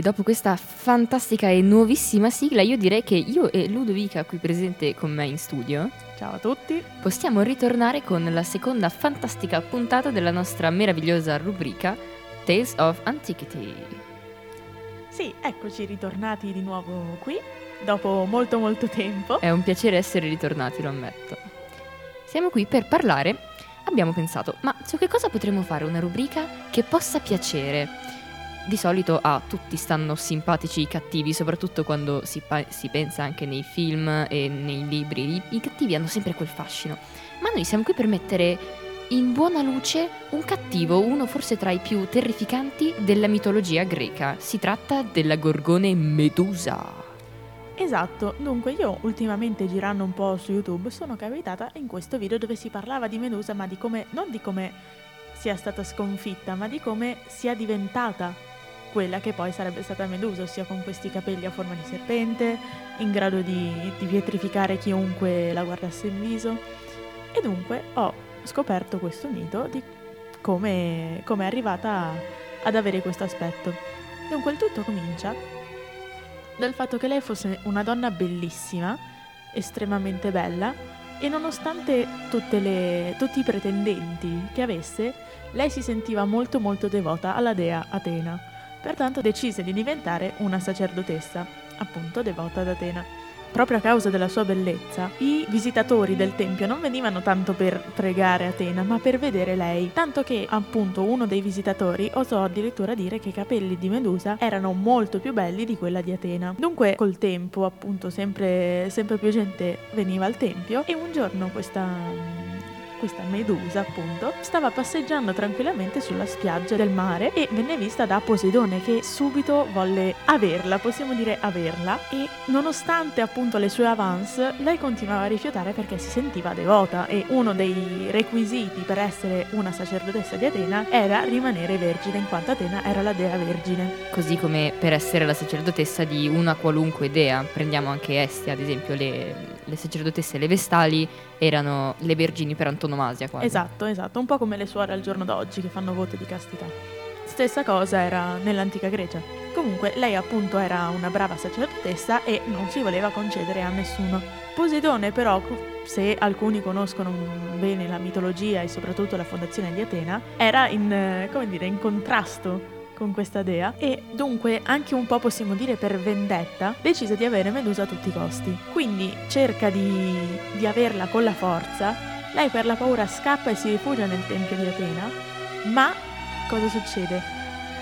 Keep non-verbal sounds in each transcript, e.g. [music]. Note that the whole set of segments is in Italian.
E dopo questa fantastica e nuovissima sigla, io direi che io e Ludovica, qui presente con me in studio, Ciao a tutti. possiamo ritornare con la seconda fantastica puntata della nostra meravigliosa rubrica Tales of Antiquity. Sì, eccoci ritornati di nuovo qui, dopo molto molto tempo. È un piacere essere ritornati, lo ammetto. Siamo qui per parlare. Abbiamo pensato, ma su che cosa potremmo fare una rubrica che possa piacere? Di solito a tutti stanno simpatici i cattivi, soprattutto quando si, pa- si pensa anche nei film e nei libri. I-, I cattivi hanno sempre quel fascino. Ma noi siamo qui per mettere in buona luce un cattivo, uno forse tra i più terrificanti della mitologia greca. Si tratta della gorgone Medusa. Esatto, dunque io ultimamente girando un po' su YouTube sono capitata in questo video dove si parlava di Medusa, ma di come, non di come sia stata sconfitta, ma di come sia diventata quella che poi sarebbe stata Medusa, ossia con questi capelli a forma di serpente, in grado di, di pietrificare chiunque la guardasse in viso. E dunque ho scoperto questo mito di come, come è arrivata ad avere questo aspetto. Dunque il tutto comincia dal fatto che lei fosse una donna bellissima, estremamente bella, e nonostante le- tutti i pretendenti che avesse, lei si sentiva molto molto devota alla dea Atena. Pertanto decise di diventare una sacerdotessa, appunto devota ad Atena. Proprio a causa della sua bellezza, i visitatori del tempio non venivano tanto per pregare Atena, ma per vedere lei, tanto che appunto uno dei visitatori osò addirittura dire che i capelli di Medusa erano molto più belli di quella di Atena. Dunque, col tempo, appunto, sempre, sempre più gente veniva al tempio e un giorno questa questa Medusa, appunto, stava passeggiando tranquillamente sulla spiaggia del mare e venne vista da Poseidone che subito volle averla, possiamo dire averla, e nonostante appunto le sue avance, lei continuava a rifiutare perché si sentiva devota e uno dei requisiti per essere una sacerdotessa di Atena era rimanere vergine, in quanto Atena era la dea vergine. Così come per essere la sacerdotessa di una qualunque dea. Prendiamo anche Estia, ad esempio, le, le sacerdotesse, le vestali erano le vergini per antonomasia quasi. Esatto, esatto, un po' come le suore al giorno d'oggi che fanno voto di castità. Stessa cosa era nell'antica Grecia. Comunque lei appunto era una brava sacerdotessa e non si voleva concedere a nessuno. Poseidone però, se alcuni conoscono bene la mitologia e soprattutto la fondazione di Atena, era in, dire, in contrasto con questa dea e dunque anche un po' possiamo dire per vendetta decise di avere Medusa a tutti i costi. Quindi cerca di, di averla con la forza, lei per la paura scappa e si rifugia nel tempio di Atena, ma cosa succede?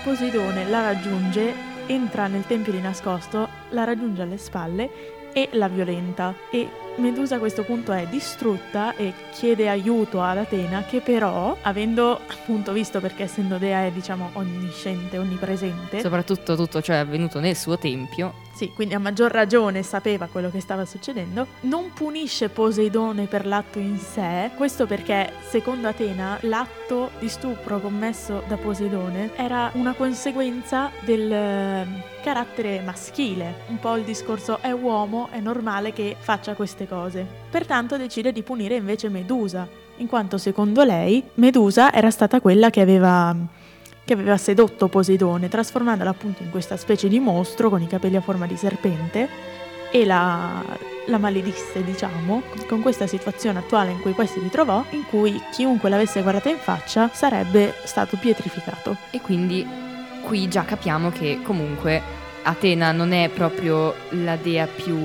Poseidone la raggiunge, entra nel tempio di nascosto, la raggiunge alle spalle e la violenta e Medusa a questo punto è distrutta e chiede aiuto ad Atena che però, avendo appunto visto perché essendo dea è diciamo onnisciente, onnipresente, Soprattutto tutto ciò è avvenuto nel suo tempio. Sì, quindi a maggior ragione sapeva quello che stava succedendo, non punisce Poseidone per l'atto in sé, questo perché secondo Atena l'atto di stupro commesso da Poseidone era una conseguenza del eh, carattere maschile, un po' il discorso è uomo, è normale che faccia queste cose. Pertanto decide di punire invece Medusa, in quanto secondo lei Medusa era stata quella che aveva che aveva sedotto Poseidone, trasformandola appunto in questa specie di mostro con i capelli a forma di serpente e la, la maledisse, diciamo, con questa situazione attuale in cui poi si ritrovò, in cui chiunque l'avesse guardata in faccia sarebbe stato pietrificato. E quindi qui già capiamo che comunque Atena non è proprio la dea più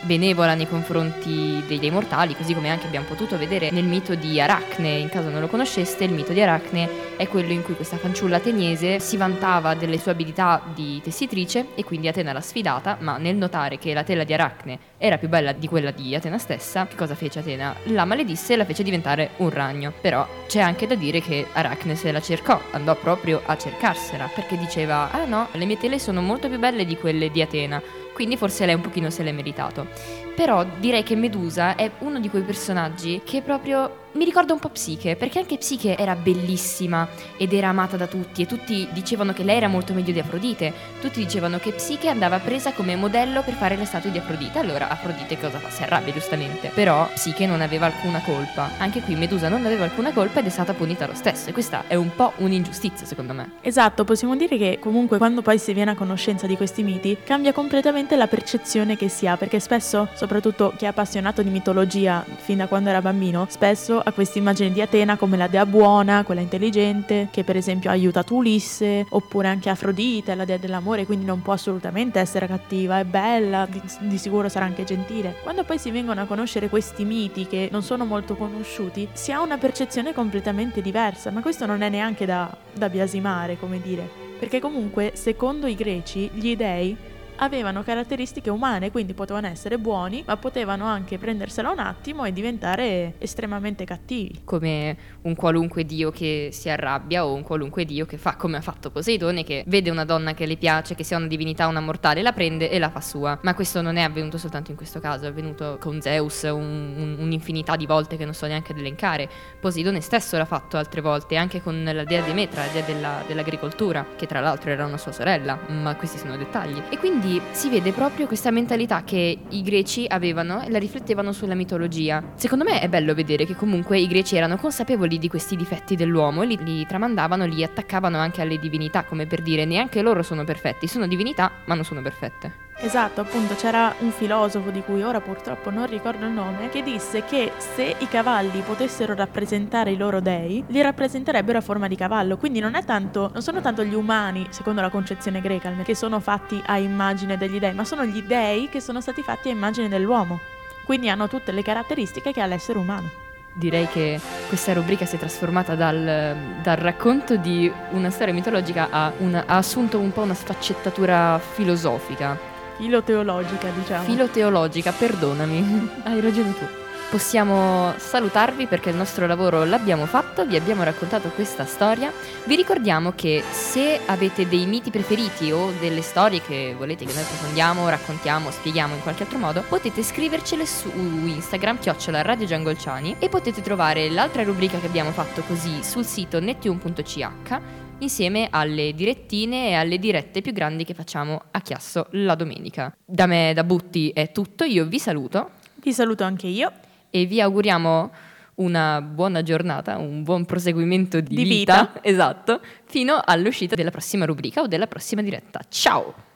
benevola nei confronti dei dei mortali, così come anche abbiamo potuto vedere nel mito di Aracne. In caso non lo conosceste, il mito di Aracne è quello in cui questa fanciulla ateniese si vantava delle sue abilità di tessitrice e quindi Atena l'ha sfidata, ma nel notare che la tela di Aracne era più bella di quella di Atena stessa, che cosa fece Atena? La maledisse e la fece diventare un ragno. Però c'è anche da dire che Aracne se la cercò, andò proprio a cercarsela, perché diceva, ah no, le mie tele sono molto più belle di quelle di Atena, quindi forse lei un pochino se l'è meritato. Però direi che Medusa è uno di quei personaggi che proprio mi ricorda un po' Psiche, perché anche Psiche era bellissima ed era amata da tutti e tutti dicevano che lei era molto meglio di Afrodite. Tutti dicevano che Psiche andava presa come modello per fare le statue di Afrodite. Allora Afrodite cosa fa? Si arrabbia giustamente. Però Psiche non aveva alcuna colpa. Anche qui Medusa non aveva alcuna colpa ed è stata punita lo stesso. E questa è un po' un'ingiustizia secondo me. Esatto, possiamo dire che comunque quando poi si viene a conoscenza di questi miti cambia completamente la percezione che si ha, perché spesso, soprattutto chi è appassionato di mitologia fin da quando era bambino, spesso ha questa immagine di Atena come la dea buona, quella intelligente, che per esempio ha aiutato Ulisse, oppure anche Afrodite, la dea dell'amore, quindi non può assolutamente essere cattiva, è bella, di, di sicuro sarà anche gentile. Quando poi si vengono a conoscere questi miti che non sono molto conosciuti, si ha una percezione completamente diversa, ma questo non è neanche da, da biasimare, come dire, perché comunque secondo i greci gli dei avevano caratteristiche umane, quindi potevano essere buoni, ma potevano anche prendersela un attimo e diventare estremamente cattivi. Come un qualunque dio che si arrabbia o un qualunque dio che fa come ha fatto Poseidone, che vede una donna che le piace, che sia una divinità, una mortale, la prende e la fa sua. Ma questo non è avvenuto soltanto in questo caso, è avvenuto con Zeus un, un, un'infinità di volte che non so neanche elencare. Poseidone stesso l'ha fatto altre volte, anche con la dea Demetra, la dea della, dell'agricoltura, che tra l'altro era una sua sorella, ma questi sono dettagli. E quindi quindi si vede proprio questa mentalità che i greci avevano e la riflettevano sulla mitologia. Secondo me è bello vedere che comunque i greci erano consapevoli di questi difetti dell'uomo e li, li tramandavano, li attaccavano anche alle divinità, come per dire neanche loro sono perfetti, sono divinità ma non sono perfette. Esatto, appunto c'era un filosofo di cui ora purtroppo non ricordo il nome, che disse che se i cavalli potessero rappresentare i loro dei, li rappresenterebbero a forma di cavallo. Quindi non, tanto, non sono tanto gli umani, secondo la concezione greca, che sono fatti a immagine degli dei, ma sono gli dei che sono stati fatti a immagine dell'uomo. Quindi hanno tutte le caratteristiche che ha l'essere umano direi che questa rubrica si è trasformata dal, dal racconto di una storia mitologica a una, ha assunto un po' una sfaccettatura filosofica. Filoteologica, diciamo. Filoteologica, perdonami. [laughs] Hai ragione tu. Possiamo salutarvi perché il nostro lavoro l'abbiamo fatto, vi abbiamo raccontato questa storia. Vi ricordiamo che se avete dei miti preferiti o delle storie che volete che noi approfondiamo, raccontiamo, spieghiamo in qualche altro modo, potete scrivercele su Instagram, chiocciola Radio Giangolciani, e potete trovare l'altra rubrica che abbiamo fatto così sul sito netune.ch insieme alle direttine e alle dirette più grandi che facciamo a Chiasso la domenica. Da me, da Butti, è tutto, io vi saluto. Vi saluto anche io. E vi auguriamo una buona giornata, un buon proseguimento di, di vita, vita. esatto, fino all'uscita della prossima rubrica o della prossima diretta. Ciao!